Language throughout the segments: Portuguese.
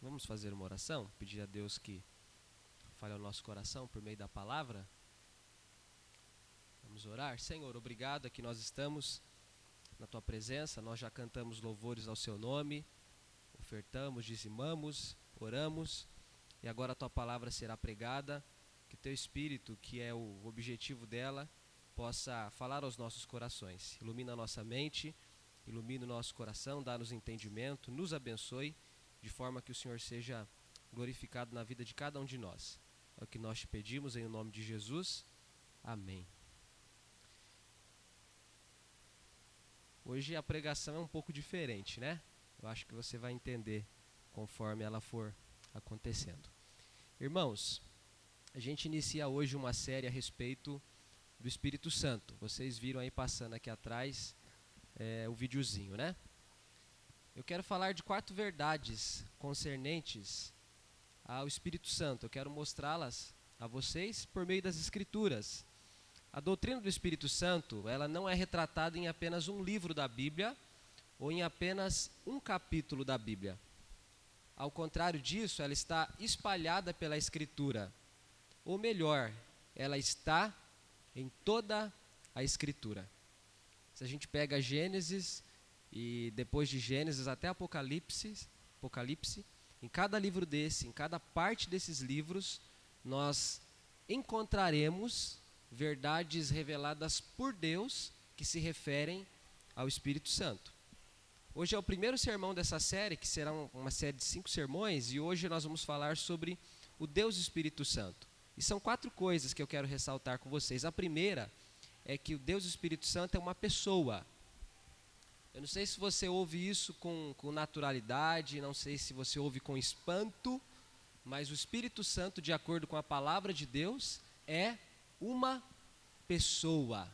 Vamos fazer uma oração? Pedir a Deus que fale ao nosso coração por meio da palavra? Vamos orar? Senhor, obrigado que nós estamos na tua presença, nós já cantamos louvores ao seu nome, ofertamos, dizimamos, oramos, e agora a tua palavra será pregada, que teu espírito, que é o objetivo dela, possa falar aos nossos corações. Ilumina a nossa mente, ilumina o nosso coração, dá-nos entendimento, nos abençoe de forma que o Senhor seja glorificado na vida de cada um de nós. É o que nós te pedimos em nome de Jesus. Amém. Hoje a pregação é um pouco diferente, né? Eu acho que você vai entender conforme ela for acontecendo. Irmãos, a gente inicia hoje uma série a respeito do Espírito Santo. Vocês viram aí passando aqui atrás é, o videozinho, né? Eu quero falar de quatro verdades concernentes ao Espírito Santo. Eu quero mostrá-las a vocês por meio das Escrituras. A doutrina do Espírito Santo, ela não é retratada em apenas um livro da Bíblia ou em apenas um capítulo da Bíblia. Ao contrário disso, ela está espalhada pela Escritura. Ou melhor, ela está em toda a Escritura. Se a gente pega Gênesis, e depois de Gênesis até Apocalipse, Apocalipse, em cada livro desse, em cada parte desses livros, nós encontraremos verdades reveladas por Deus que se referem ao Espírito Santo. Hoje é o primeiro sermão dessa série, que será uma série de cinco sermões, e hoje nós vamos falar sobre o Deus Espírito Santo. E são quatro coisas que eu quero ressaltar com vocês. A primeira é que o Deus Espírito Santo é uma pessoa. Eu não sei se você ouve isso com, com naturalidade, não sei se você ouve com espanto, mas o Espírito Santo, de acordo com a palavra de Deus, é uma pessoa.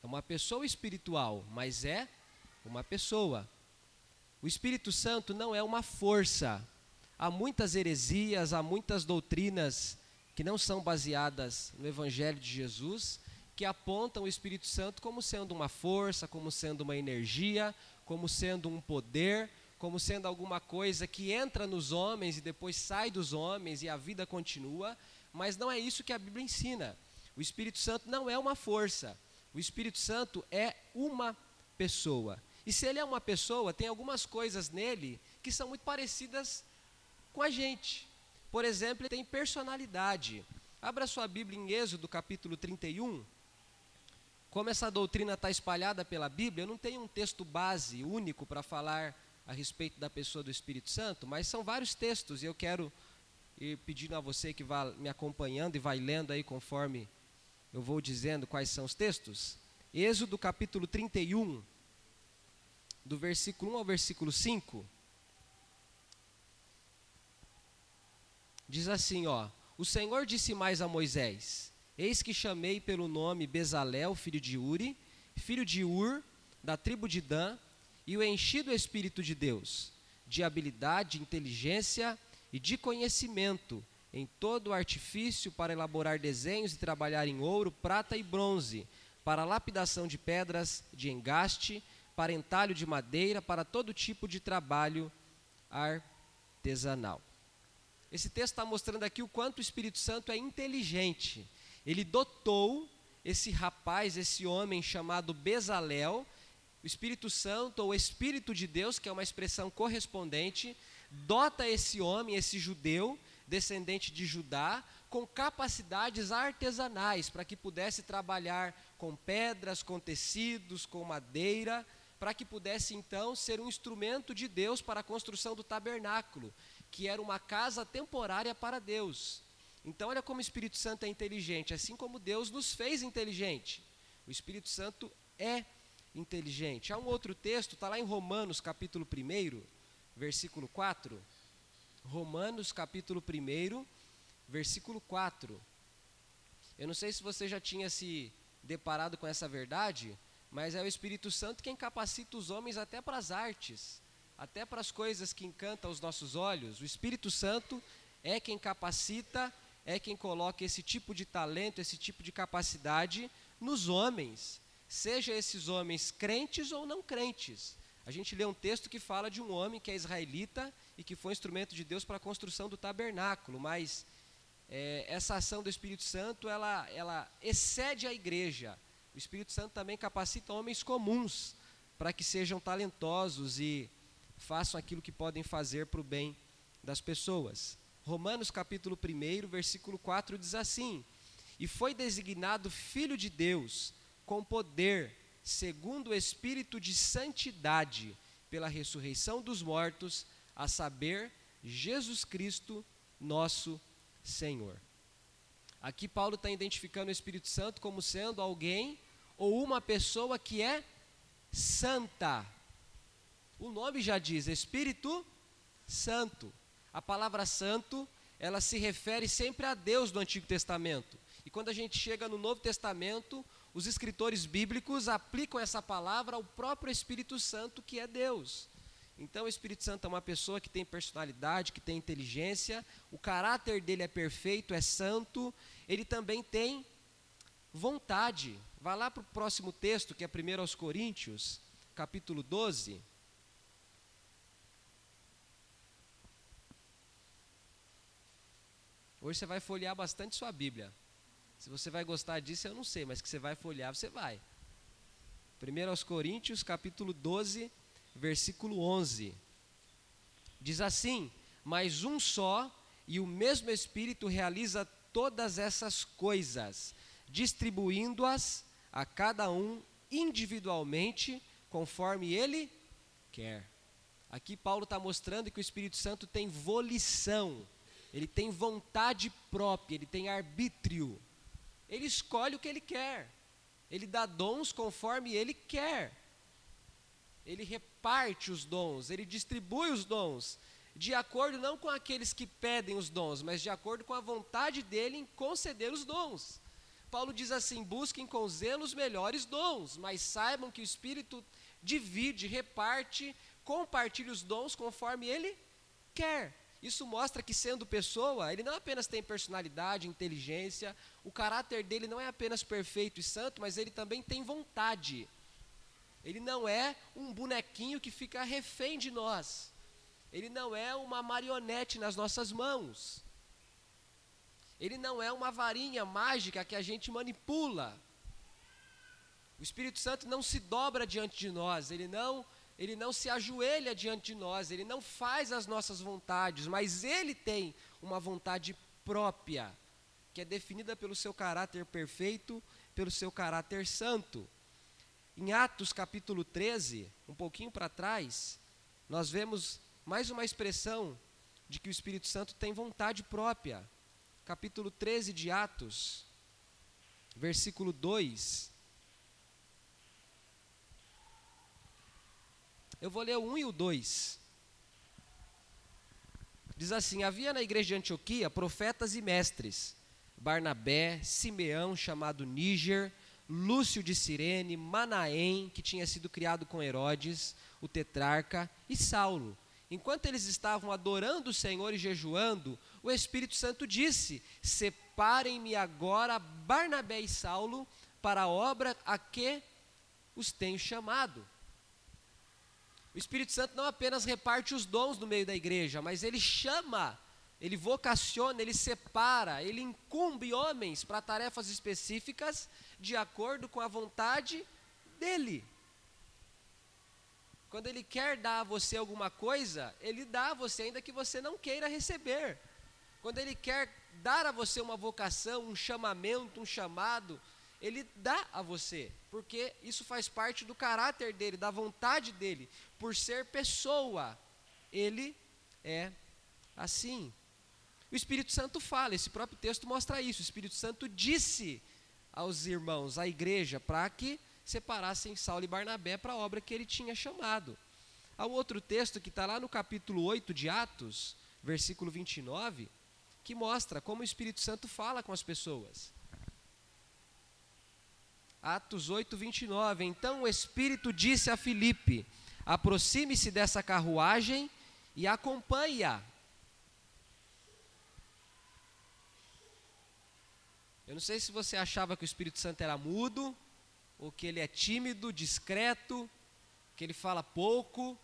É uma pessoa espiritual, mas é uma pessoa. O Espírito Santo não é uma força. Há muitas heresias, há muitas doutrinas que não são baseadas no Evangelho de Jesus, que apontam o Espírito Santo como sendo uma força, como sendo uma energia, como sendo um poder, como sendo alguma coisa que entra nos homens e depois sai dos homens e a vida continua, mas não é isso que a Bíblia ensina. O Espírito Santo não é uma força, o Espírito Santo é uma pessoa. E se ele é uma pessoa, tem algumas coisas nele que são muito parecidas com a gente. Por exemplo, ele tem personalidade. Abra sua Bíblia em Êxodo capítulo 31. Como essa doutrina está espalhada pela Bíblia, eu não tenho um texto base único para falar a respeito da pessoa do Espírito Santo, mas são vários textos e eu quero ir pedindo a você que vá me acompanhando e vai lendo aí conforme eu vou dizendo quais são os textos. Êxodo capítulo 31, do versículo 1 ao versículo 5. Diz assim, ó: O Senhor disse mais a Moisés: Eis que chamei pelo nome Bezalel, filho de Uri, filho de Ur, da tribo de Dan, e o enchi do Espírito de Deus, de habilidade, inteligência e de conhecimento, em todo o artifício para elaborar desenhos e trabalhar em ouro, prata e bronze, para lapidação de pedras de engaste, para entalho de madeira, para todo tipo de trabalho artesanal. Esse texto está mostrando aqui o quanto o Espírito Santo é inteligente ele dotou esse rapaz, esse homem chamado Bezalel, o Espírito Santo ou Espírito de Deus, que é uma expressão correspondente, dota esse homem, esse judeu, descendente de Judá, com capacidades artesanais para que pudesse trabalhar com pedras, com tecidos, com madeira, para que pudesse então ser um instrumento de Deus para a construção do tabernáculo, que era uma casa temporária para Deus. Então, olha como o Espírito Santo é inteligente, assim como Deus nos fez inteligente. O Espírito Santo é inteligente. Há um outro texto, está lá em Romanos, capítulo 1, versículo 4. Romanos, capítulo 1, versículo 4. Eu não sei se você já tinha se deparado com essa verdade, mas é o Espírito Santo quem capacita os homens até para as artes, até para as coisas que encantam os nossos olhos. O Espírito Santo é quem capacita é quem coloca esse tipo de talento, esse tipo de capacidade nos homens, seja esses homens crentes ou não crentes. A gente lê um texto que fala de um homem que é israelita e que foi instrumento de Deus para a construção do tabernáculo, mas é, essa ação do Espírito Santo ela, ela excede a igreja. O Espírito Santo também capacita homens comuns para que sejam talentosos e façam aquilo que podem fazer para o bem das pessoas. Romanos capítulo 1, versículo 4 diz assim: E foi designado filho de Deus com poder, segundo o espírito de santidade, pela ressurreição dos mortos, a saber, Jesus Cristo, nosso Senhor. Aqui Paulo está identificando o Espírito Santo como sendo alguém ou uma pessoa que é santa. O nome já diz Espírito Santo. A palavra santo, ela se refere sempre a Deus do Antigo Testamento. E quando a gente chega no Novo Testamento, os escritores bíblicos aplicam essa palavra ao próprio Espírito Santo, que é Deus. Então, o Espírito Santo é uma pessoa que tem personalidade, que tem inteligência, o caráter dele é perfeito, é santo, ele também tem vontade. Vá lá para o próximo texto, que é 1 aos Coríntios, capítulo 12. Hoje você vai folhear bastante sua Bíblia. Se você vai gostar disso, eu não sei, mas que você vai folhear, você vai. 1 aos Coríntios, capítulo 12, versículo 11. Diz assim: Mas um só e o mesmo Espírito realiza todas essas coisas, distribuindo-as a cada um individualmente, conforme ele quer. Aqui Paulo está mostrando que o Espírito Santo tem volição ele tem vontade própria, ele tem arbítrio. Ele escolhe o que ele quer. Ele dá dons conforme ele quer. Ele reparte os dons, ele distribui os dons, de acordo não com aqueles que pedem os dons, mas de acordo com a vontade dele em conceder os dons. Paulo diz assim: busquem com zelo os melhores dons, mas saibam que o Espírito divide, reparte, compartilha os dons conforme ele quer. Isso mostra que, sendo pessoa, ele não apenas tem personalidade, inteligência, o caráter dele não é apenas perfeito e santo, mas ele também tem vontade. Ele não é um bonequinho que fica refém de nós. Ele não é uma marionete nas nossas mãos. Ele não é uma varinha mágica que a gente manipula. O Espírito Santo não se dobra diante de nós, ele não ele não se ajoelha diante de nós, ele não faz as nossas vontades, mas ele tem uma vontade própria, que é definida pelo seu caráter perfeito, pelo seu caráter santo. Em Atos capítulo 13, um pouquinho para trás, nós vemos mais uma expressão de que o Espírito Santo tem vontade própria. Capítulo 13 de Atos, versículo 2. Eu vou ler o 1 e o 2. Diz assim: Havia na igreja de Antioquia profetas e mestres: Barnabé, Simeão, chamado Níger, Lúcio de Cirene, Manaém, que tinha sido criado com Herodes, o tetrarca, e Saulo. Enquanto eles estavam adorando o Senhor e jejuando, o Espírito Santo disse: Separem-me agora Barnabé e Saulo para a obra a que os tenho chamado. O Espírito Santo não apenas reparte os dons no meio da igreja, mas ele chama, ele vocaciona, ele separa, ele incumbe homens para tarefas específicas de acordo com a vontade dele. Quando ele quer dar a você alguma coisa, ele dá a você ainda que você não queira receber. Quando ele quer dar a você uma vocação, um chamamento, um chamado, ele dá a você, porque isso faz parte do caráter dele, da vontade dele, por ser pessoa. Ele é assim. O Espírito Santo fala, esse próprio texto mostra isso. O Espírito Santo disse aos irmãos, à igreja, para que separassem Saulo e Barnabé para a obra que ele tinha chamado. Há um outro texto que está lá no capítulo 8 de Atos, versículo 29, que mostra como o Espírito Santo fala com as pessoas. Atos 8, 29. Então o Espírito disse a Filipe: aproxime-se dessa carruagem e acompanhe-a. Eu não sei se você achava que o Espírito Santo era mudo, ou que ele é tímido, discreto, que ele fala pouco.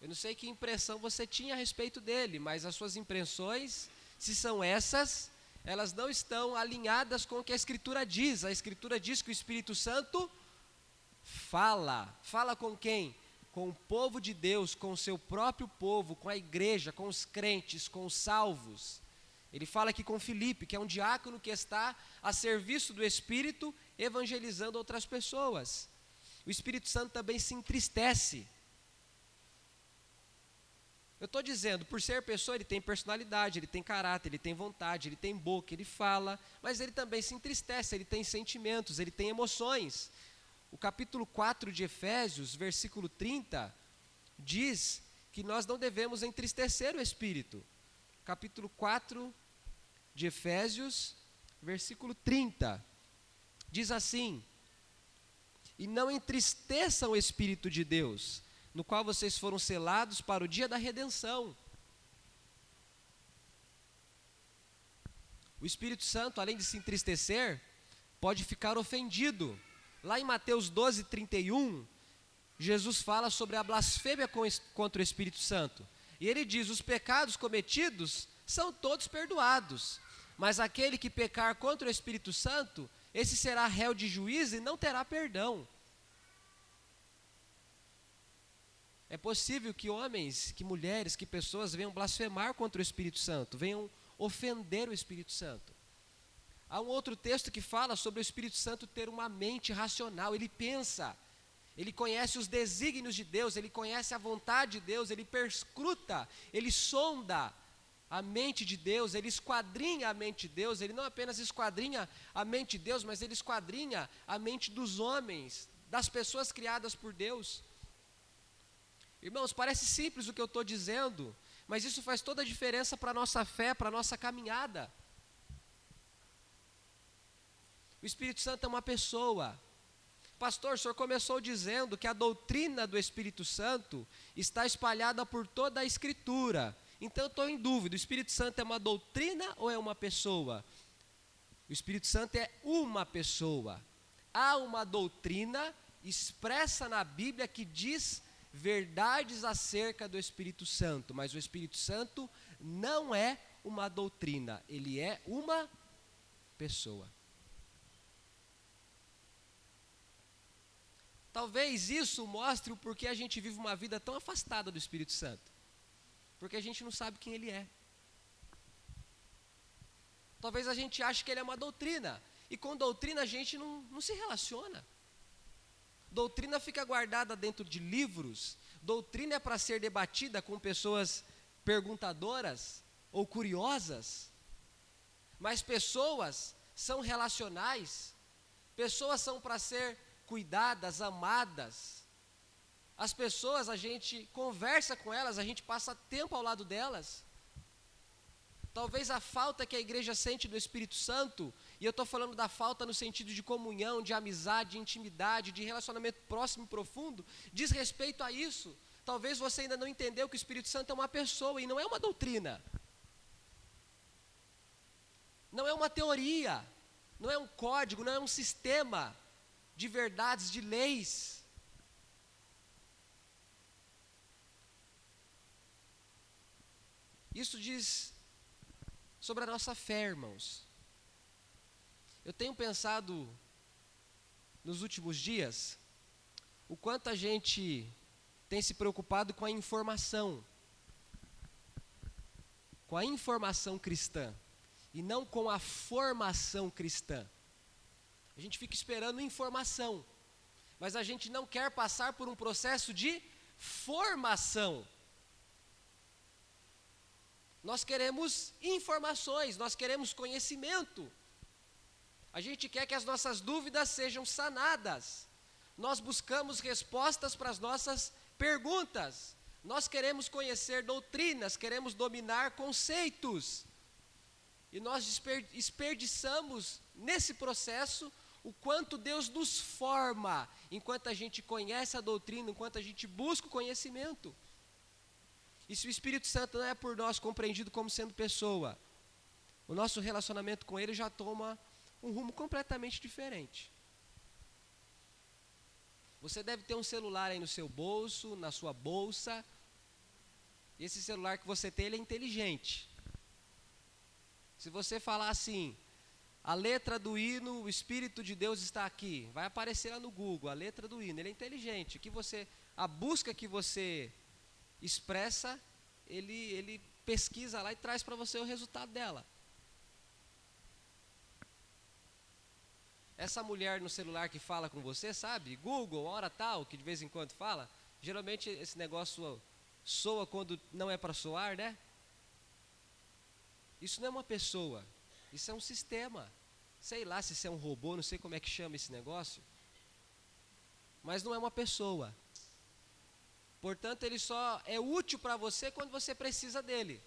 Eu não sei que impressão você tinha a respeito dele, mas as suas impressões, se são essas, elas não estão alinhadas com o que a Escritura diz. A Escritura diz que o Espírito Santo fala. Fala com quem? Com o povo de Deus, com o seu próprio povo, com a igreja, com os crentes, com os salvos. Ele fala aqui com Filipe, que é um diácono que está a serviço do Espírito, evangelizando outras pessoas. O Espírito Santo também se entristece. Eu estou dizendo, por ser pessoa, ele tem personalidade, ele tem caráter, ele tem vontade, ele tem boca, ele fala, mas ele também se entristece, ele tem sentimentos, ele tem emoções. O capítulo 4 de Efésios, versículo 30, diz que nós não devemos entristecer o espírito. Capítulo 4, de Efésios, versículo 30. Diz assim: E não entristeçam o Espírito de Deus, no qual vocês foram selados para o dia da redenção. O Espírito Santo, além de se entristecer, pode ficar ofendido. Lá em Mateus 12, 31, Jesus fala sobre a blasfêmia contra o Espírito Santo. E ele diz: os pecados cometidos são todos perdoados, mas aquele que pecar contra o Espírito Santo, esse será réu de juízo e não terá perdão. É possível que homens, que mulheres, que pessoas venham blasfemar contra o Espírito Santo, venham ofender o Espírito Santo. Há um outro texto que fala sobre o Espírito Santo ter uma mente racional, ele pensa, ele conhece os desígnios de Deus, ele conhece a vontade de Deus, ele perscruta, ele sonda a mente de Deus, ele esquadrinha a mente de Deus, ele não apenas esquadrinha a mente de Deus, mas ele esquadrinha a mente dos homens, das pessoas criadas por Deus. Irmãos, parece simples o que eu estou dizendo, mas isso faz toda a diferença para a nossa fé, para a nossa caminhada. O Espírito Santo é uma pessoa. Pastor, o senhor começou dizendo que a doutrina do Espírito Santo está espalhada por toda a Escritura. Então eu estou em dúvida: o Espírito Santo é uma doutrina ou é uma pessoa? O Espírito Santo é uma pessoa. Há uma doutrina expressa na Bíblia que diz verdades acerca do Espírito Santo, mas o Espírito Santo não é uma doutrina, ele é uma pessoa. Talvez isso mostre o porquê a gente vive uma vida tão afastada do Espírito Santo porque a gente não sabe quem ele é. Talvez a gente ache que ele é uma doutrina, e com doutrina a gente não, não se relaciona. Doutrina fica guardada dentro de livros, doutrina é para ser debatida com pessoas perguntadoras ou curiosas, mas pessoas são relacionais, pessoas são para ser cuidadas, amadas, as pessoas, a gente conversa com elas, a gente passa tempo ao lado delas. Talvez a falta que a igreja sente do Espírito Santo, e eu estou falando da falta no sentido de comunhão, de amizade, de intimidade, de relacionamento próximo e profundo, diz respeito a isso. Talvez você ainda não entendeu que o Espírito Santo é uma pessoa e não é uma doutrina. Não é uma teoria, não é um código, não é um sistema de verdades, de leis. Isso diz sobre a nossa fé, irmãos. Eu tenho pensado nos últimos dias o quanto a gente tem se preocupado com a informação, com a informação cristã e não com a formação cristã. A gente fica esperando informação, mas a gente não quer passar por um processo de formação. Nós queremos informações, nós queremos conhecimento. A gente quer que as nossas dúvidas sejam sanadas. Nós buscamos respostas para as nossas perguntas. Nós queremos conhecer doutrinas, queremos dominar conceitos. E nós desperdiçamos nesse processo o quanto Deus nos forma enquanto a gente conhece a doutrina, enquanto a gente busca o conhecimento. E se o Espírito Santo não é por nós compreendido como sendo pessoa, o nosso relacionamento com Ele já toma um rumo completamente diferente. Você deve ter um celular aí no seu bolso, na sua bolsa. Esse celular que você tem, ele é inteligente. Se você falar assim, a letra do hino, o Espírito de Deus está aqui, vai aparecer lá no Google, a letra do hino, ele é inteligente. Que você, a busca que você expressa, ele, ele pesquisa lá e traz para você o resultado dela. Essa mulher no celular que fala com você, sabe? Google, hora tal, que de vez em quando fala. Geralmente esse negócio soa quando não é para soar, né? Isso não é uma pessoa, isso é um sistema. Sei lá se isso é um robô, não sei como é que chama esse negócio. Mas não é uma pessoa. Portanto, ele só é útil para você quando você precisa dele.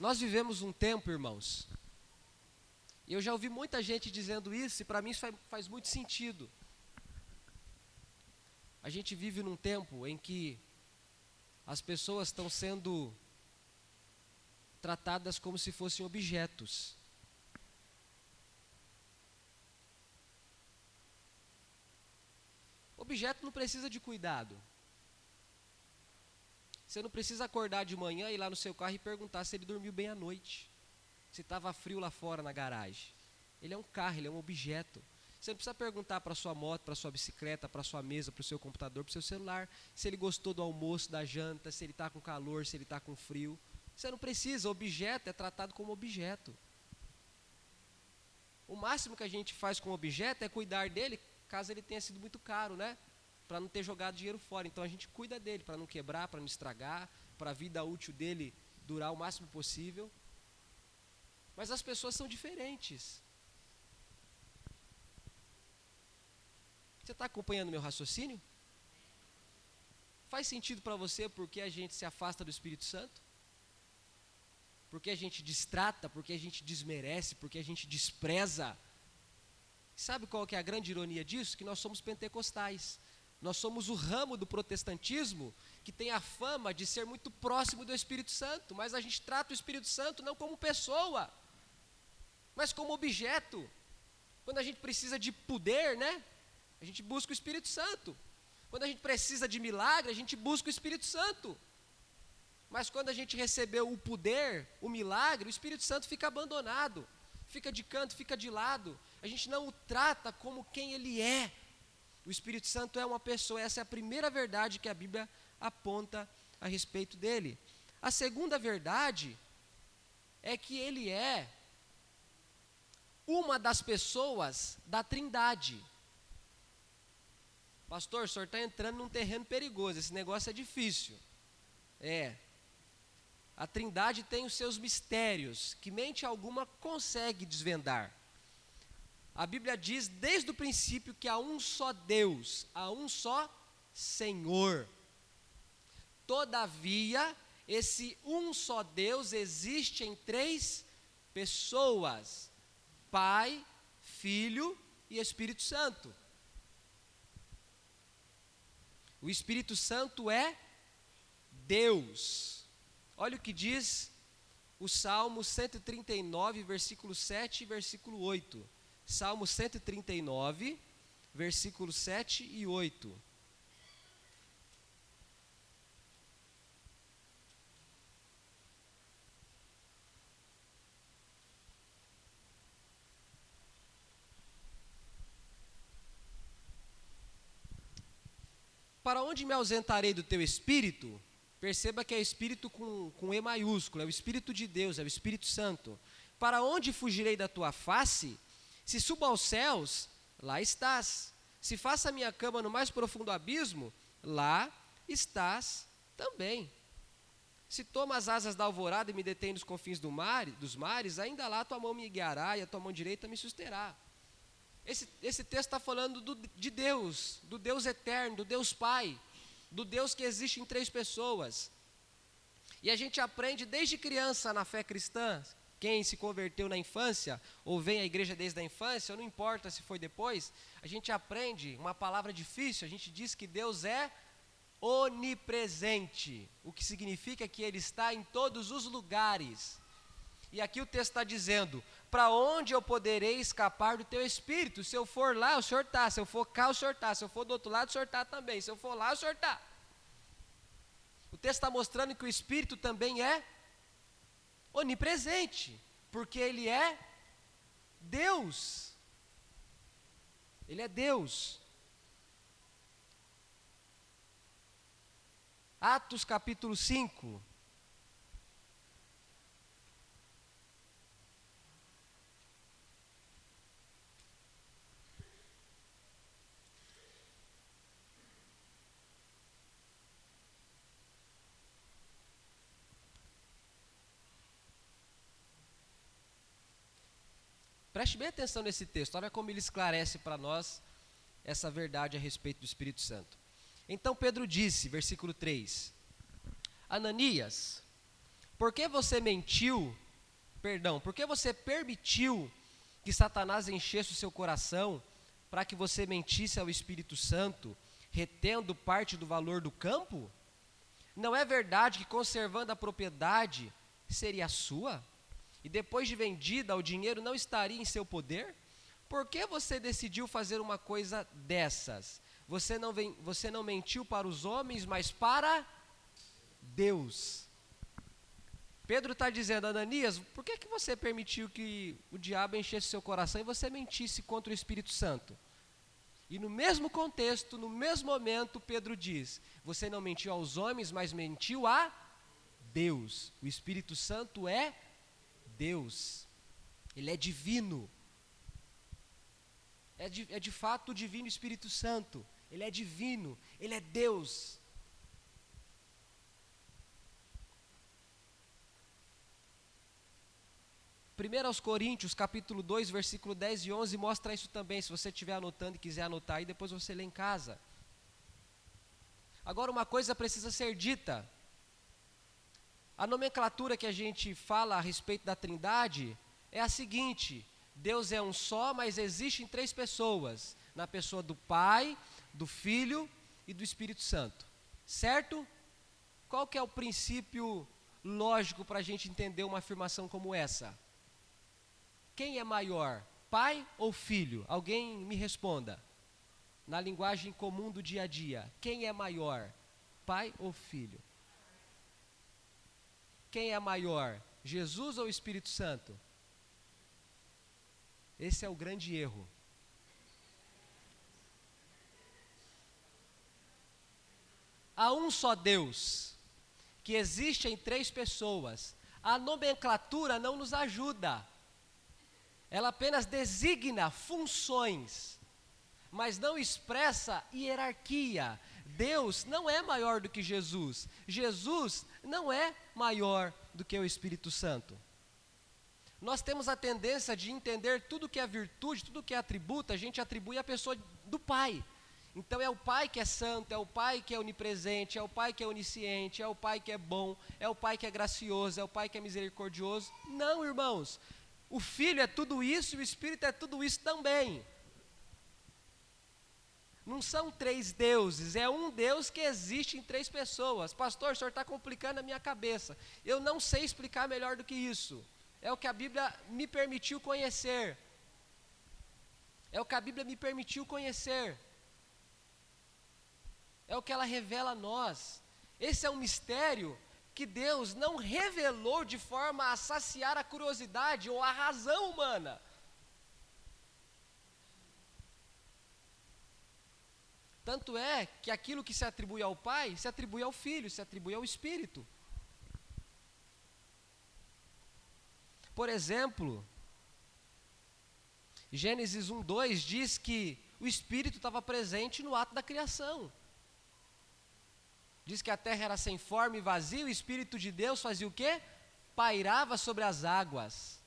Nós vivemos um tempo, irmãos, e eu já ouvi muita gente dizendo isso, e para mim isso faz, faz muito sentido. A gente vive num tempo em que as pessoas estão sendo tratadas como se fossem objetos. Objeto não precisa de cuidado. Você não precisa acordar de manhã, ir lá no seu carro e perguntar se ele dormiu bem à noite. Se estava frio lá fora na garagem. Ele é um carro, ele é um objeto. Você não precisa perguntar para sua moto, para sua bicicleta, para sua mesa, para o seu computador, para o seu celular, se ele gostou do almoço, da janta, se ele está com calor, se ele está com frio. Você não precisa, objeto é tratado como objeto. O máximo que a gente faz com o objeto é cuidar dele, caso ele tenha sido muito caro, né? Para não ter jogado dinheiro fora. Então a gente cuida dele para não quebrar, para não estragar, para a vida útil dele durar o máximo possível. Mas as pessoas são diferentes. Você está acompanhando meu raciocínio? Faz sentido para você porque a gente se afasta do Espírito Santo? Porque a gente distrata, porque a gente desmerece, porque a gente despreza. Sabe qual que é a grande ironia disso? Que nós somos pentecostais. Nós somos o ramo do protestantismo que tem a fama de ser muito próximo do Espírito Santo, mas a gente trata o Espírito Santo não como pessoa, mas como objeto. Quando a gente precisa de poder, né? A gente busca o Espírito Santo. Quando a gente precisa de milagre, a gente busca o Espírito Santo. Mas quando a gente recebeu o poder, o milagre, o Espírito Santo fica abandonado, fica de canto, fica de lado. A gente não o trata como quem ele é, o Espírito Santo é uma pessoa, essa é a primeira verdade que a Bíblia aponta a respeito dele. A segunda verdade é que ele é uma das pessoas da Trindade. Pastor, o senhor está entrando num terreno perigoso, esse negócio é difícil. É. A Trindade tem os seus mistérios, que mente alguma consegue desvendar. A Bíblia diz desde o princípio que há um só Deus, há um só Senhor. Todavia, esse um só Deus existe em três pessoas: Pai, Filho e Espírito Santo. O Espírito Santo é Deus. Olha o que diz o Salmo 139, versículo 7 e versículo 8. Salmo 139, versículos 7 e 8. Para onde me ausentarei do teu espírito? Perceba que é espírito com, com E maiúsculo, é o Espírito de Deus, é o Espírito Santo. Para onde fugirei da tua face? Se subo aos céus, lá estás. Se faça a minha cama no mais profundo abismo, lá estás também. Se toma as asas da alvorada e me detém nos confins do mar, dos mares, ainda lá tua mão me guiará e a tua mão direita me susterá. Esse, esse texto está falando do, de Deus, do Deus eterno, do Deus Pai, do Deus que existe em três pessoas. E a gente aprende desde criança na fé cristã quem se converteu na infância, ou vem à igreja desde a infância, não importa se foi depois, a gente aprende uma palavra difícil, a gente diz que Deus é onipresente, o que significa que Ele está em todos os lugares. E aqui o texto está dizendo: para onde eu poderei escapar do teu espírito? Se eu for lá, o senhor está. Se eu for cá, o senhor está. Se eu for do outro lado, o senhor está também. Se eu for lá, o senhor está. O texto está mostrando que o espírito também é onipresente, porque ele é Deus. Ele é Deus. Atos capítulo 5. Preste bem atenção nesse texto, olha como ele esclarece para nós essa verdade a respeito do Espírito Santo. Então Pedro disse, versículo 3: Ananias, por que você mentiu? Perdão, por que você permitiu que Satanás enchesse o seu coração para que você mentisse ao Espírito Santo, retendo parte do valor do campo? Não é verdade que conservando a propriedade seria sua? E depois de vendida, o dinheiro não estaria em seu poder? Por que você decidiu fazer uma coisa dessas? Você não, vem, você não mentiu para os homens, mas para Deus. Pedro está dizendo, Ananias, por que, que você permitiu que o diabo enchesse seu coração e você mentisse contra o Espírito Santo? E no mesmo contexto, no mesmo momento, Pedro diz: Você não mentiu aos homens, mas mentiu a Deus. O Espírito Santo é Deus, Ele é divino. É de, é de fato o divino Espírito Santo. Ele é divino, Ele é Deus. Primeiro aos Coríntios, capítulo 2, versículo 10 e 11, mostra isso também, se você estiver anotando e quiser anotar aí, depois você lê em casa. Agora uma coisa precisa ser dita, a nomenclatura que a gente fala a respeito da Trindade é a seguinte: Deus é um só, mas existem três pessoas, na pessoa do Pai, do Filho e do Espírito Santo. Certo? Qual que é o princípio lógico para a gente entender uma afirmação como essa? Quem é maior, pai ou filho? Alguém me responda. Na linguagem comum do dia a dia, quem é maior, pai ou filho? Quem é maior, Jesus ou o Espírito Santo? Esse é o grande erro. Há um só Deus, que existe em três pessoas. A nomenclatura não nos ajuda. Ela apenas designa funções, mas não expressa hierarquia. Deus não é maior do que Jesus. Jesus não é maior do que o Espírito Santo. Nós temos a tendência de entender tudo que é virtude, tudo que é atributo, a gente atribui à pessoa do Pai. Então é o Pai que é santo, é o Pai que é onipresente, é o Pai que é onisciente, é o Pai que é bom, é o Pai que é gracioso, é o Pai que é misericordioso. Não, irmãos. O Filho é tudo isso e o Espírito é tudo isso também. Não são três deuses, é um Deus que existe em três pessoas. Pastor, o senhor está complicando a minha cabeça. Eu não sei explicar melhor do que isso. É o que a Bíblia me permitiu conhecer. É o que a Bíblia me permitiu conhecer. É o que ela revela a nós. Esse é um mistério que Deus não revelou de forma a saciar a curiosidade ou a razão humana. Tanto é que aquilo que se atribui ao Pai, se atribui ao Filho, se atribui ao Espírito. Por exemplo, Gênesis 1:2 diz que o Espírito estava presente no ato da criação. Diz que a terra era sem forma e vazia, o Espírito de Deus fazia o quê? Pairava sobre as águas.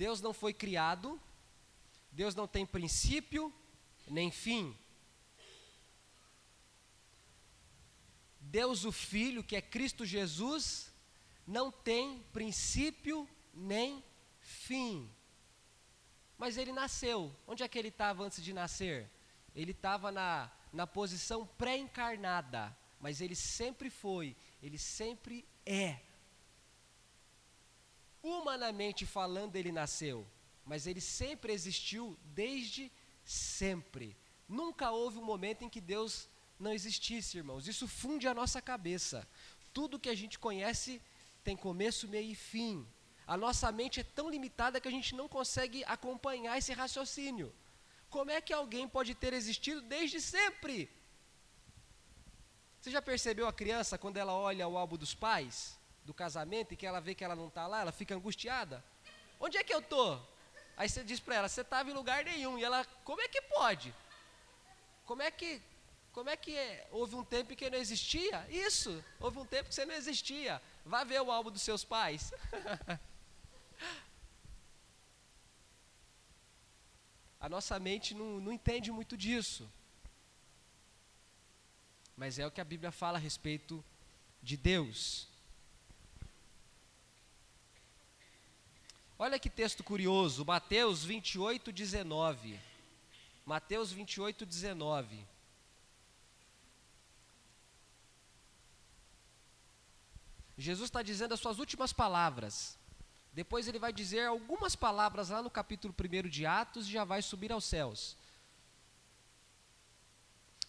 Deus não foi criado, Deus não tem princípio nem fim. Deus, o Filho, que é Cristo Jesus, não tem princípio nem fim. Mas ele nasceu. Onde é que ele estava antes de nascer? Ele estava na, na posição pré-encarnada. Mas ele sempre foi, ele sempre é. Humanamente falando, ele nasceu, mas ele sempre existiu desde sempre. Nunca houve um momento em que Deus não existisse, irmãos. Isso funde a nossa cabeça. Tudo que a gente conhece tem começo, meio e fim. A nossa mente é tão limitada que a gente não consegue acompanhar esse raciocínio. Como é que alguém pode ter existido desde sempre? Você já percebeu a criança quando ela olha o álbum dos pais, do casamento, e que ela vê que ela não está lá, ela fica angustiada? Onde é que eu estou? Aí você diz para ela, você estava em lugar nenhum. E ela, como é que pode? Como é que, como é que é? houve um tempo que não existia? Isso, houve um tempo que você não existia. Vá ver o álbum dos seus pais. A nossa mente não, não entende muito disso. Mas é o que a Bíblia fala a respeito de Deus. Olha que texto curioso, Mateus 28, 19. Mateus 28, 19. Jesus está dizendo as suas últimas palavras. Depois ele vai dizer algumas palavras lá no capítulo 1 de Atos e já vai subir aos céus.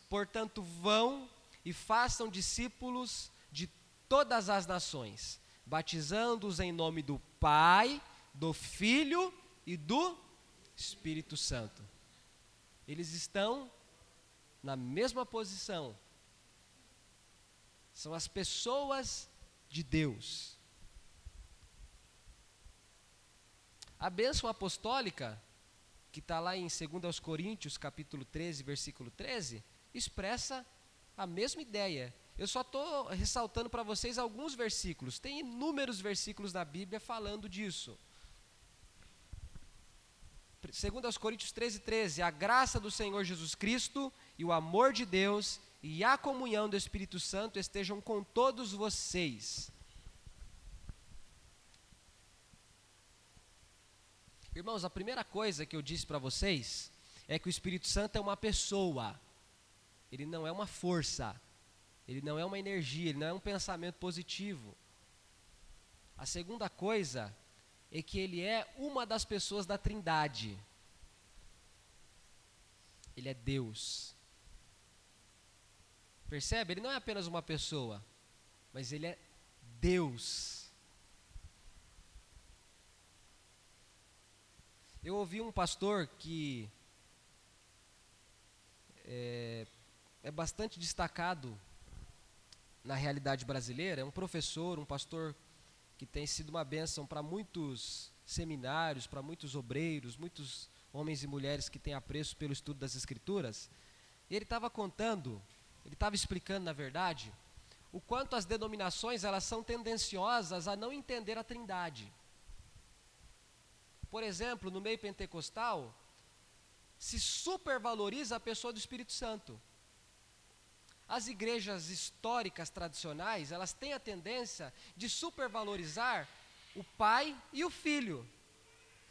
Portanto, vão e façam discípulos de todas as nações, batizando-os em nome do Pai, do Filho e do Espírito Santo. Eles estão na mesma posição. São as pessoas de Deus. A bênção apostólica, que está lá em 2 Coríntios, capítulo 13, versículo 13, expressa a mesma ideia. Eu só estou ressaltando para vocês alguns versículos. Tem inúmeros versículos na Bíblia falando disso. 2 Coríntios 13, 13. A graça do Senhor Jesus Cristo e o amor de Deus e a comunhão do Espírito Santo estejam com todos vocês. Irmãos, a primeira coisa que eu disse para vocês é que o Espírito Santo é uma pessoa, ele não é uma força, ele não é uma energia, ele não é um pensamento positivo. A segunda coisa é que ele é uma das pessoas da Trindade. Ele é Deus. Percebe? Ele não é apenas uma pessoa, mas ele é Deus. Eu ouvi um pastor que é, é bastante destacado na realidade brasileira, é um professor, um pastor que tem sido uma bênção para muitos seminários, para muitos obreiros, muitos homens e mulheres que têm apreço pelo estudo das Escrituras. Ele estava contando, ele estava explicando, na verdade, o quanto as denominações elas são tendenciosas a não entender a Trindade. Por exemplo, no meio pentecostal, se supervaloriza a pessoa do Espírito Santo. As igrejas históricas tradicionais, elas têm a tendência de supervalorizar o pai e o filho,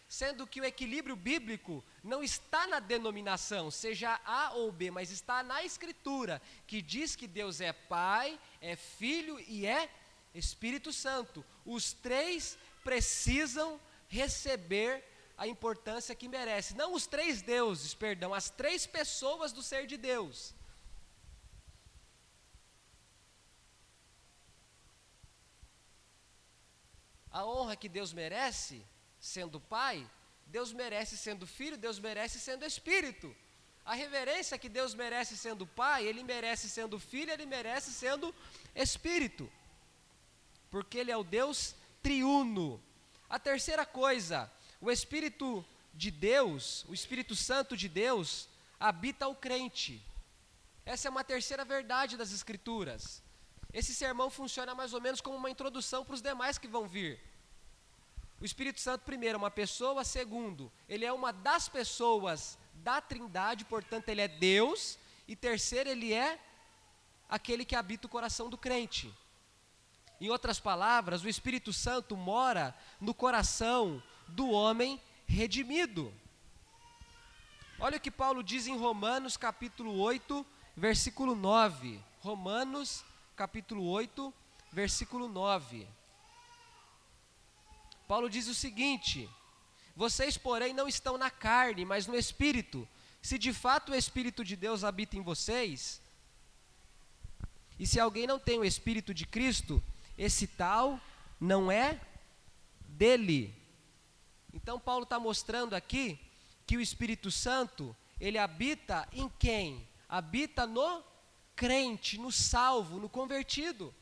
sendo que o equilíbrio bíblico não está na denominação, seja A ou B, mas está na Escritura, que diz que Deus é Pai, é Filho e é Espírito Santo. Os três precisam receber a importância que merece. Não os três deuses, perdão, as três pessoas do ser de Deus. A honra que Deus merece, sendo Pai, Deus merece sendo Filho, Deus merece sendo Espírito. A reverência que Deus merece sendo Pai, Ele merece sendo Filho, Ele merece sendo Espírito. Porque Ele é o Deus triuno. A terceira coisa, o Espírito de Deus, o Espírito Santo de Deus, habita o crente. Essa é uma terceira verdade das Escrituras. Esse sermão funciona mais ou menos como uma introdução para os demais que vão vir. O Espírito Santo, primeiro, é uma pessoa, segundo, ele é uma das pessoas da Trindade, portanto, ele é Deus, e terceiro, ele é aquele que habita o coração do crente. Em outras palavras, o Espírito Santo mora no coração do homem redimido. Olha o que Paulo diz em Romanos capítulo 8, versículo 9. Romanos capítulo 8, versículo 9. Paulo diz o seguinte: Vocês, porém, não estão na carne, mas no espírito. Se de fato o espírito de Deus habita em vocês, e se alguém não tem o espírito de Cristo, esse tal não é dele. Então Paulo está mostrando aqui que o Espírito Santo ele habita em quem? Habita no crente, no salvo, no convertido.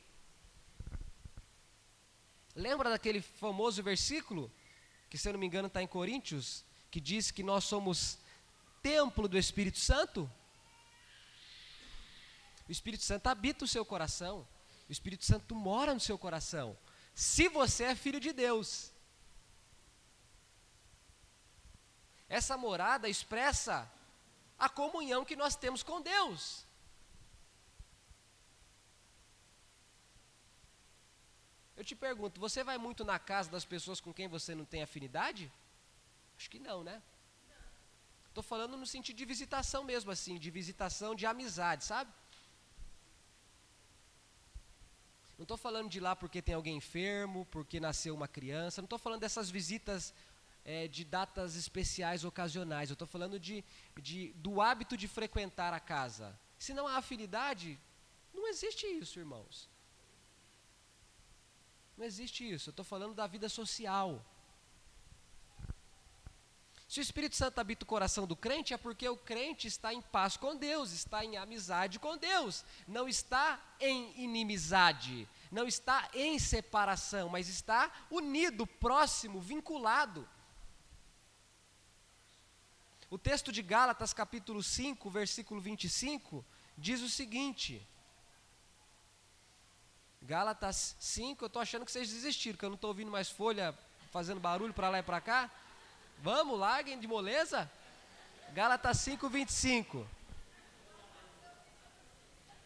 Lembra daquele famoso versículo, que se eu não me engano está em Coríntios, que diz que nós somos templo do Espírito Santo? O Espírito Santo habita o seu coração, o Espírito Santo mora no seu coração. Se você é filho de Deus, essa morada expressa a comunhão que nós temos com Deus. Eu te pergunto, você vai muito na casa das pessoas com quem você não tem afinidade? Acho que não, né? Estou falando no sentido de visitação mesmo, assim, de visitação de amizade, sabe? Não estou falando de lá porque tem alguém enfermo, porque nasceu uma criança. Não estou falando dessas visitas é, de datas especiais, ocasionais. Eu estou falando de, de, do hábito de frequentar a casa. Se não há afinidade, não existe isso, irmãos. Não existe isso. Eu estou falando da vida social. Se o Espírito Santo habita o coração do crente, é porque o crente está em paz com Deus, está em amizade com Deus, não está em inimizade, não está em separação, mas está unido, próximo, vinculado. O texto de Gálatas, capítulo 5, versículo 25, diz o seguinte: Gálatas 5, eu estou achando que vocês desistiram, que eu não estou ouvindo mais folha fazendo barulho para lá e para cá. Vamos, larguem de moleza. Gálatas 5, 25.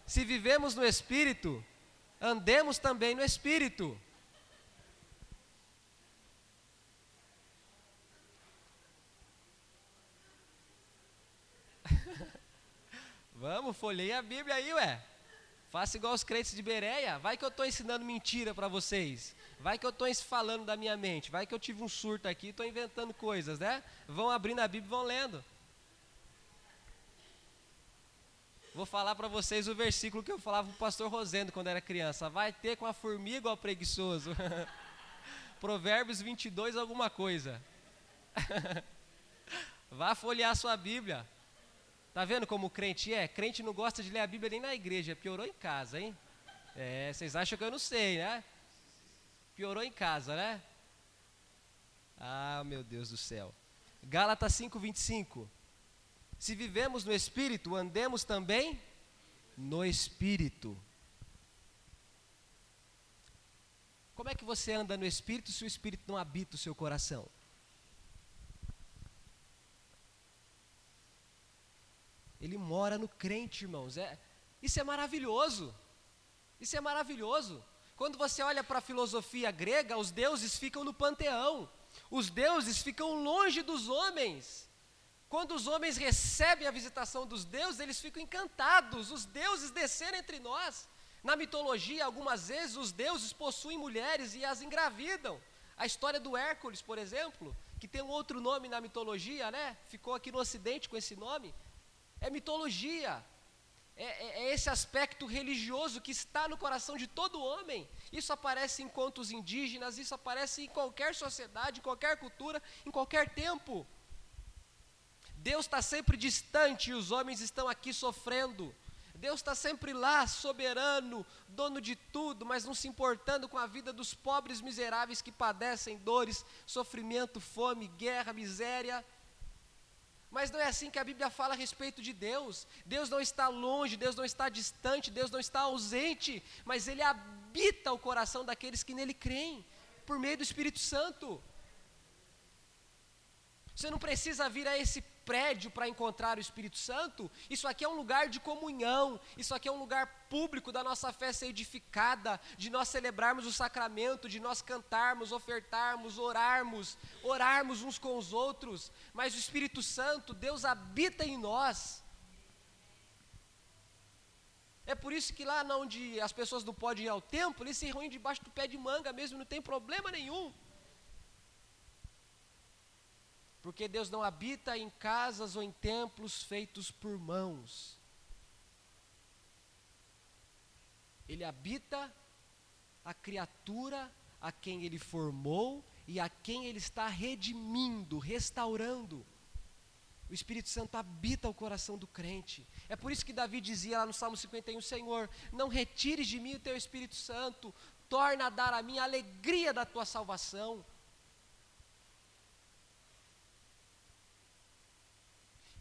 Se vivemos no Espírito, andemos também no Espírito. Vamos, folhei a Bíblia aí, ué. Faça igual os crentes de Bereia. Vai que eu estou ensinando mentira para vocês. Vai que eu estou falando da minha mente. Vai que eu tive um surto aqui e estou inventando coisas, né? Vão abrindo a Bíblia e vão lendo. Vou falar para vocês o versículo que eu falava para o pastor Rosendo quando era criança. Vai ter com a formiga ao preguiçoso. Provérbios 22, alguma coisa. Vá folhear sua Bíblia. Tá vendo como crente é? Crente não gosta de ler a Bíblia nem na igreja, piorou em casa, hein? É, vocês acham que eu não sei, né? Piorou em casa, né? Ah, meu Deus do céu. Gálatas 5:25. Se vivemos no espírito, andemos também no espírito. Como é que você anda no espírito se o espírito não habita o seu coração? Ele mora no crente, irmãos. É, isso é maravilhoso. Isso é maravilhoso. Quando você olha para a filosofia grega, os deuses ficam no panteão. Os deuses ficam longe dos homens. Quando os homens recebem a visitação dos deuses, eles ficam encantados. Os deuses desceram entre nós. Na mitologia, algumas vezes, os deuses possuem mulheres e as engravidam. A história do Hércules, por exemplo, que tem um outro nome na mitologia, né? Ficou aqui no Ocidente com esse nome é mitologia. É, é, é, esse aspecto religioso que está no coração de todo homem. Isso aparece em contos indígenas, isso aparece em qualquer sociedade, em qualquer cultura, em qualquer tempo. Deus está sempre distante e os homens estão aqui sofrendo. Deus está sempre lá, soberano, dono de tudo, mas não se importando com a vida dos pobres miseráveis que padecem dores, sofrimento, fome, guerra, miséria. Mas não é assim que a Bíblia fala a respeito de Deus. Deus não está longe, Deus não está distante, Deus não está ausente, mas Ele habita o coração daqueles que nele creem, por meio do Espírito Santo. Você não precisa vir a esse prédio para encontrar o Espírito Santo. Isso aqui é um lugar de comunhão. Isso aqui é um lugar público da nossa fé ser edificada, de nós celebrarmos o sacramento, de nós cantarmos, ofertarmos, orarmos, orarmos uns com os outros. Mas o Espírito Santo, Deus habita em nós. É por isso que lá onde as pessoas não podem ir ao templo, eles se reúnem debaixo do pé de manga mesmo, não tem problema nenhum. Porque Deus não habita em casas ou em templos feitos por mãos. Ele habita a criatura a quem ele formou e a quem ele está redimindo, restaurando. O Espírito Santo habita o coração do crente. É por isso que Davi dizia lá no Salmo 51: Senhor, não retires de mim o teu Espírito Santo, torna a dar a mim a alegria da tua salvação.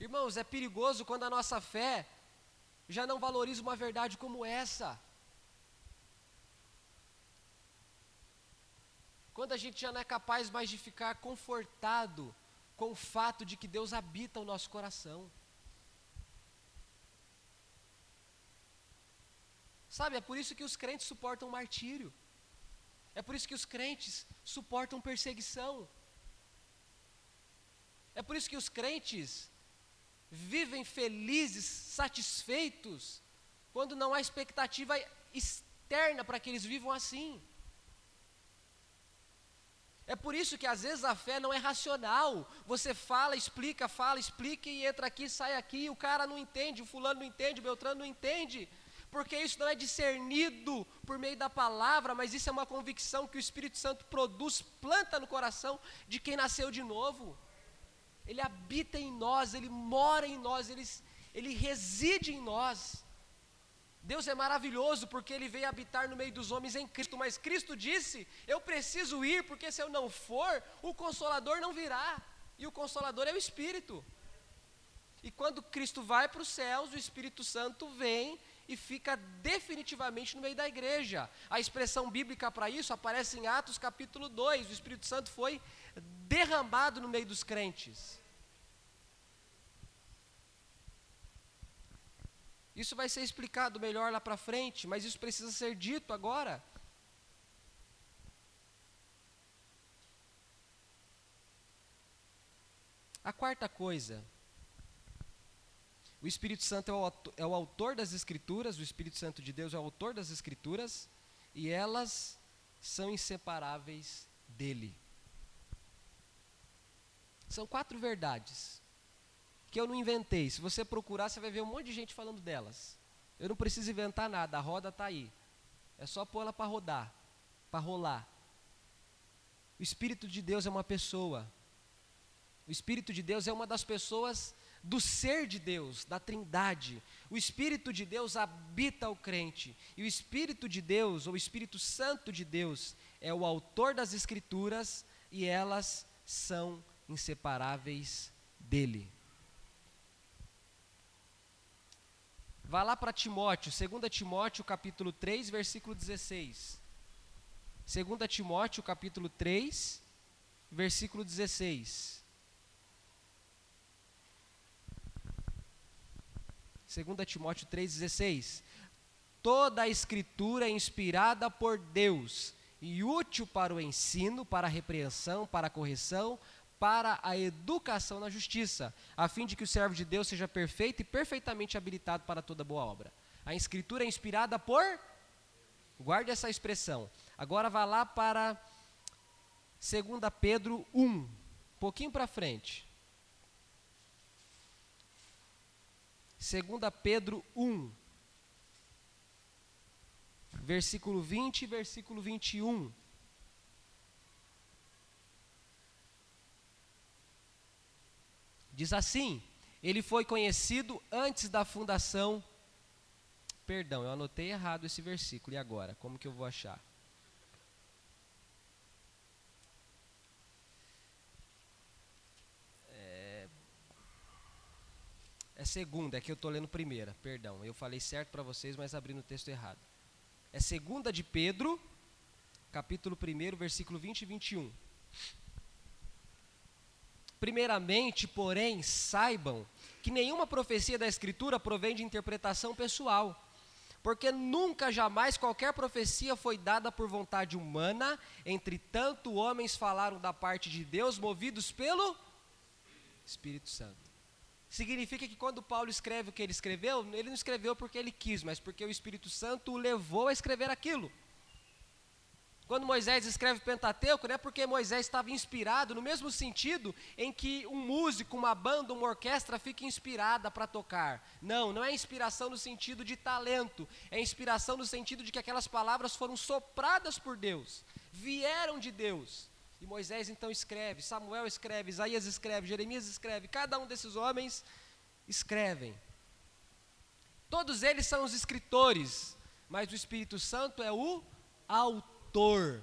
Irmãos, é perigoso quando a nossa fé já não valoriza uma verdade como essa. Quando a gente já não é capaz mais de ficar confortado com o fato de que Deus habita o nosso coração. Sabe, é por isso que os crentes suportam martírio. É por isso que os crentes suportam perseguição. É por isso que os crentes vivem felizes, satisfeitos, quando não há expectativa externa para que eles vivam assim. É por isso que às vezes a fé não é racional. Você fala, explica, fala, explica e entra aqui, sai aqui, o cara não entende, o fulano não entende, o Beltrano não entende. Porque isso não é discernido por meio da palavra, mas isso é uma convicção que o Espírito Santo produz, planta no coração de quem nasceu de novo. Ele habita em nós, ele mora em nós, ele, ele reside em nós. Deus é maravilhoso porque ele veio habitar no meio dos homens em Cristo, mas Cristo disse: Eu preciso ir, porque se eu não for, o consolador não virá. E o consolador é o Espírito. E quando Cristo vai para os céus, o Espírito Santo vem e fica definitivamente no meio da igreja. A expressão bíblica para isso aparece em Atos capítulo 2. O Espírito Santo foi derramado no meio dos crentes. Isso vai ser explicado melhor lá para frente, mas isso precisa ser dito agora. A quarta coisa, o Espírito Santo é o, é o, autor das Escrituras, o Espírito Santo de Deus é o autor das Escrituras, e elas são inseparáveis dele. São quatro verdades que eu não inventei. Se você procurar, você vai ver um monte de gente falando delas. Eu não preciso inventar nada, a roda está aí. É só pôr ela para rodar, para rolar. O Espírito de Deus é uma pessoa. O Espírito de Deus é uma das pessoas do ser de Deus, da Trindade. O Espírito de Deus habita o crente. E o Espírito de Deus, ou o Espírito Santo de Deus, é o autor das Escrituras e elas são inseparáveis dele. Vá lá para Timóteo, 2 Timóteo capítulo 3, versículo 16. 2 Timóteo capítulo 3, versículo 16. 2 Timóteo 3,16. Toda a escritura é inspirada por Deus e útil para o ensino, para a repreensão, para a correção, para a educação na justiça, a fim de que o servo de Deus seja perfeito e perfeitamente habilitado para toda boa obra. A escritura é inspirada por Guarde essa expressão. Agora vá lá para 2 Pedro 1, um pouquinho para frente. 2 Pedro 1, versículo 20 e versículo 21. Diz assim: ele foi conhecido antes da fundação. Perdão, eu anotei errado esse versículo. E agora? Como que eu vou achar? É, é segunda, é que eu estou lendo primeira. Perdão, eu falei certo para vocês, mas abri no texto errado. É segunda de Pedro, capítulo 1, versículo 20 e 21. Primeiramente, porém, saibam que nenhuma profecia da Escritura provém de interpretação pessoal, porque nunca jamais qualquer profecia foi dada por vontade humana, entretanto, homens falaram da parte de Deus movidos pelo Espírito Santo. significa que quando Paulo escreve o que ele escreveu, ele não escreveu porque ele quis, mas porque o Espírito Santo o levou a escrever aquilo. Quando Moisés escreve Pentateuco, não é porque Moisés estava inspirado, no mesmo sentido em que um músico, uma banda, uma orquestra fica inspirada para tocar. Não, não é inspiração no sentido de talento, é inspiração no sentido de que aquelas palavras foram sopradas por Deus, vieram de Deus. E Moisés então escreve, Samuel escreve, Isaías escreve, Jeremias escreve, cada um desses homens escrevem. Todos eles são os escritores, mas o Espírito Santo é o autor autor.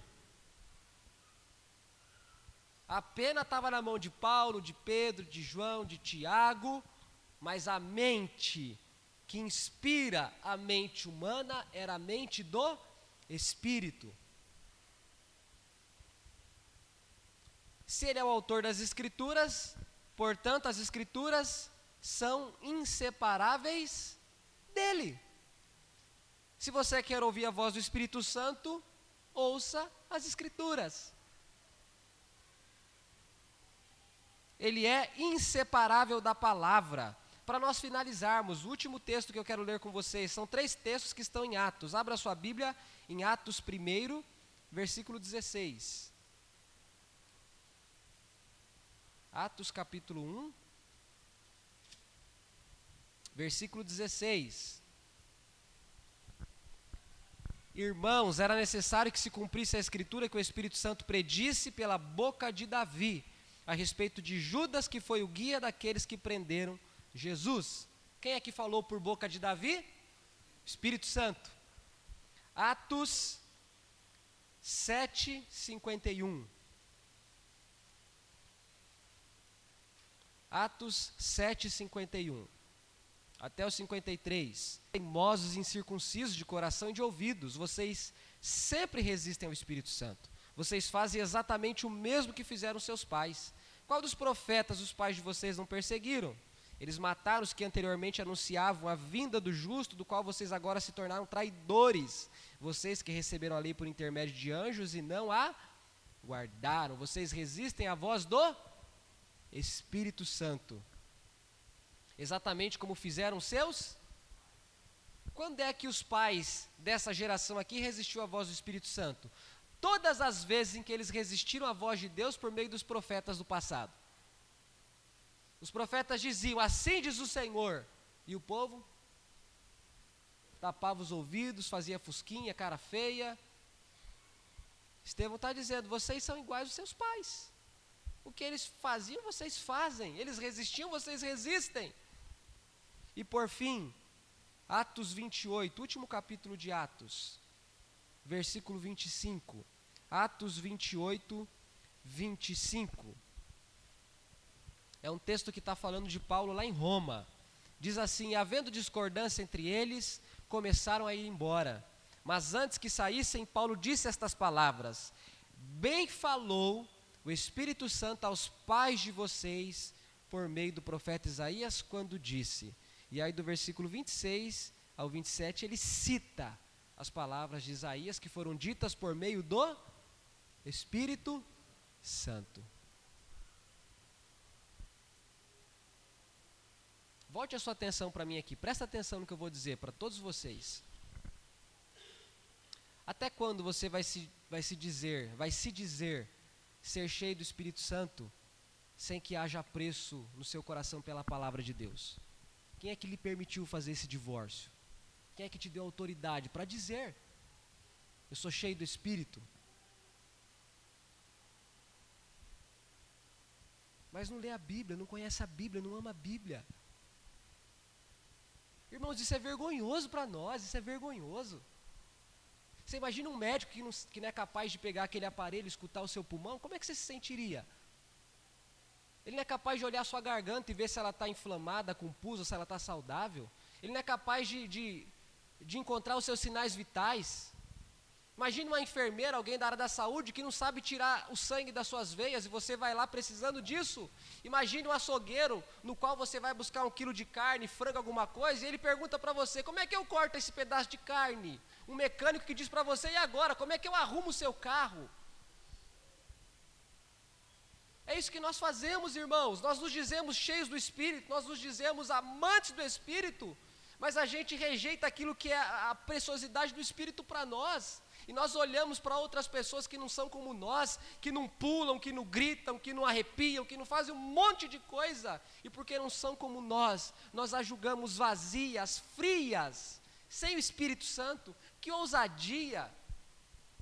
A pena estava na mão de Paulo, de Pedro, de João, de Tiago, mas a mente que inspira a mente humana era a mente do Espírito. Se ele é o autor das Escrituras, portanto, as Escrituras são inseparáveis dele. Se você quer ouvir a voz do Espírito Santo, ouça as Escrituras. Ele é inseparável da palavra. Para nós finalizarmos, o último texto que eu quero ler com vocês, são três textos que estão em Atos. Abra sua Bíblia em Atos 1, versículo 16. Atos capítulo 1, versículo 16. Irmãos, era necessário que se cumprisse a escritura que o Espírito Santo predisse pela boca de Davi a respeito de Judas, que foi o guia daqueles que prenderam Jesus. Quem é que falou por boca de Davi? Espírito Santo. Atos 7, 51. Atos 7, 51 até o 53. Teimosos incircuncisos de coração e de ouvidos, vocês sempre resistem ao Espírito Santo. Vocês fazem exatamente o mesmo que fizeram seus pais. Qual dos profetas os pais de vocês não perseguiram? Eles mataram os que anteriormente anunciavam a vinda do justo, do qual vocês agora se tornaram traidores. Vocês que receberam a lei por intermédio de anjos e não a guardaram. Vocês resistem à voz do Espírito Santo exatamente como fizeram seus? Quando é que os pais dessa geração aqui resistiu à voz do Espírito Santo? Todas as vezes em que eles resistiram à voz de Deus por meio dos profetas do passado. Os profetas diziam: Assim diz o Senhor. E o povo tapava os ouvidos, fazia fusquinha, cara feia. Estevão está dizendo: Vocês são iguais aos seus pais. O que eles faziam, vocês fazem. Eles resistiam, vocês resistem. E por fim, Atos 28, último capítulo de Atos, versículo 25. Atos 28, 25. É um texto que está falando de Paulo lá em Roma. Diz assim: havendo discordância entre eles, começaram a ir embora. Mas antes que saíssem, Paulo disse estas palavras: Bem falou o Espírito Santo aos pais de vocês por meio do profeta Isaías, quando disse: e aí do versículo 26 ao 27 ele cita as palavras de Isaías que foram ditas por meio do Espírito Santo. Volte a sua atenção para mim aqui, presta atenção no que eu vou dizer para todos vocês. Até quando você vai se, vai se dizer, vai se dizer ser cheio do Espírito Santo sem que haja preço no seu coração pela palavra de Deus? Quem é que lhe permitiu fazer esse divórcio? Quem é que te deu autoridade para dizer: Eu sou cheio do Espírito? Mas não lê a Bíblia, não conhece a Bíblia, não ama a Bíblia. Irmãos, isso é vergonhoso para nós, isso é vergonhoso. Você imagina um médico que não, que não é capaz de pegar aquele aparelho e escutar o seu pulmão, como é que você se sentiria? Ele não é capaz de olhar sua garganta e ver se ela está inflamada, com pus se ela está saudável. Ele não é capaz de, de, de encontrar os seus sinais vitais. Imagine uma enfermeira, alguém da área da saúde, que não sabe tirar o sangue das suas veias e você vai lá precisando disso. Imagine um açougueiro no qual você vai buscar um quilo de carne, frango, alguma coisa, e ele pergunta para você: como é que eu corto esse pedaço de carne? Um mecânico que diz para você: e agora? Como é que eu arrumo o seu carro? É isso que nós fazemos, irmãos. Nós nos dizemos cheios do Espírito, nós nos dizemos amantes do Espírito, mas a gente rejeita aquilo que é a preciosidade do Espírito para nós. E nós olhamos para outras pessoas que não são como nós, que não pulam, que não gritam, que não arrepiam, que não fazem um monte de coisa, e porque não são como nós, nós a julgamos vazias, frias, sem o Espírito Santo. Que ousadia,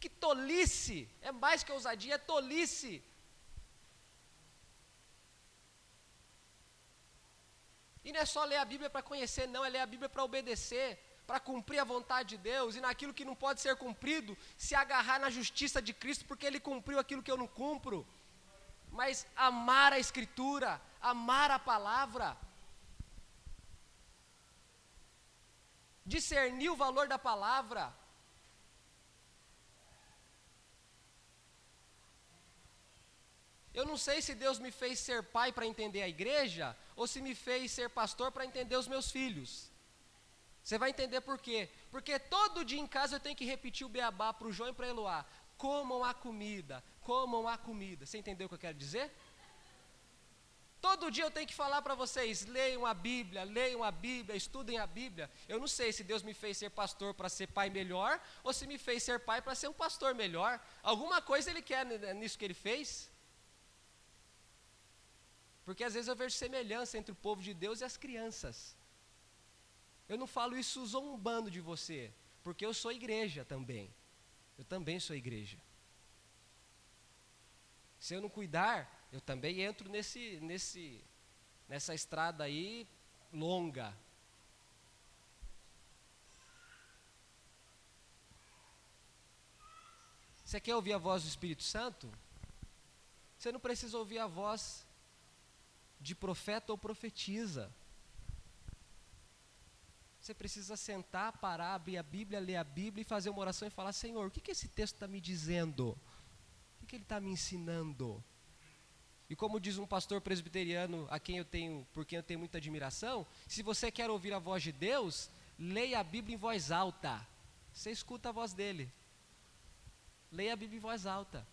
que tolice, é mais que ousadia, é tolice. E não é só ler a Bíblia para conhecer, não, é ler a Bíblia para obedecer, para cumprir a vontade de Deus, e naquilo que não pode ser cumprido, se agarrar na justiça de Cristo, porque Ele cumpriu aquilo que eu não cumpro. Mas amar a Escritura, amar a palavra, discernir o valor da palavra, Eu não sei se Deus me fez ser pai para entender a igreja, ou se me fez ser pastor para entender os meus filhos. Você vai entender por quê? Porque todo dia em casa eu tenho que repetir o beabá para o João e para Eloá. Comam a comida, comam a comida. Você entendeu o que eu quero dizer? Todo dia eu tenho que falar para vocês: leiam a Bíblia, leiam a Bíblia, estudem a Bíblia. Eu não sei se Deus me fez ser pastor para ser pai melhor, ou se me fez ser pai para ser um pastor melhor. Alguma coisa Ele quer nisso que Ele fez. Porque às vezes eu vejo semelhança entre o povo de Deus e as crianças. Eu não falo isso zombando de você, porque eu sou igreja também. Eu também sou igreja. Se eu não cuidar, eu também entro nesse, nesse, nessa estrada aí longa. Você quer ouvir a voz do Espírito Santo? Você não precisa ouvir a voz de profeta ou profetiza. Você precisa sentar, parar, abrir a Bíblia, ler a Bíblia e fazer uma oração e falar: Senhor, o que, que esse texto está me dizendo? O que, que ele está me ensinando? E como diz um pastor presbiteriano a quem eu tenho, por quem eu tenho muita admiração, se você quer ouvir a voz de Deus, leia a Bíblia em voz alta. Você escuta a voz dele. Leia a Bíblia em voz alta.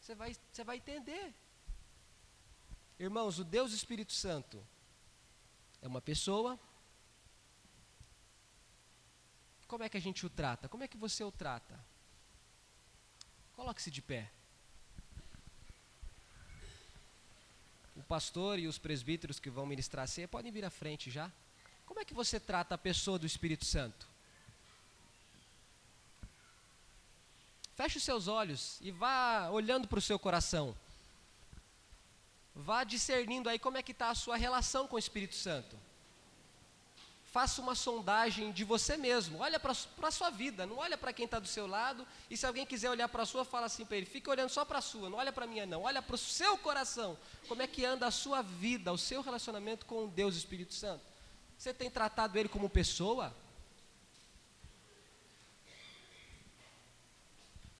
Você vai, você vai entender. Irmãos, o Deus Espírito Santo é uma pessoa. Como é que a gente o trata? Como é que você o trata? Coloque-se de pé. O pastor e os presbíteros que vão ministrar a ceia podem vir à frente já. Como é que você trata a pessoa do Espírito Santo? Feche os seus olhos e vá olhando para o seu coração. Vá discernindo aí como é que está a sua relação com o Espírito Santo. Faça uma sondagem de você mesmo. Olha para a sua vida, não olha para quem está do seu lado. E se alguém quiser olhar para a sua, fala assim para ele: fica olhando só para a sua, não olha para a minha, não. Olha para o seu coração. Como é que anda a sua vida, o seu relacionamento com Deus Espírito Santo? Você tem tratado ele como pessoa?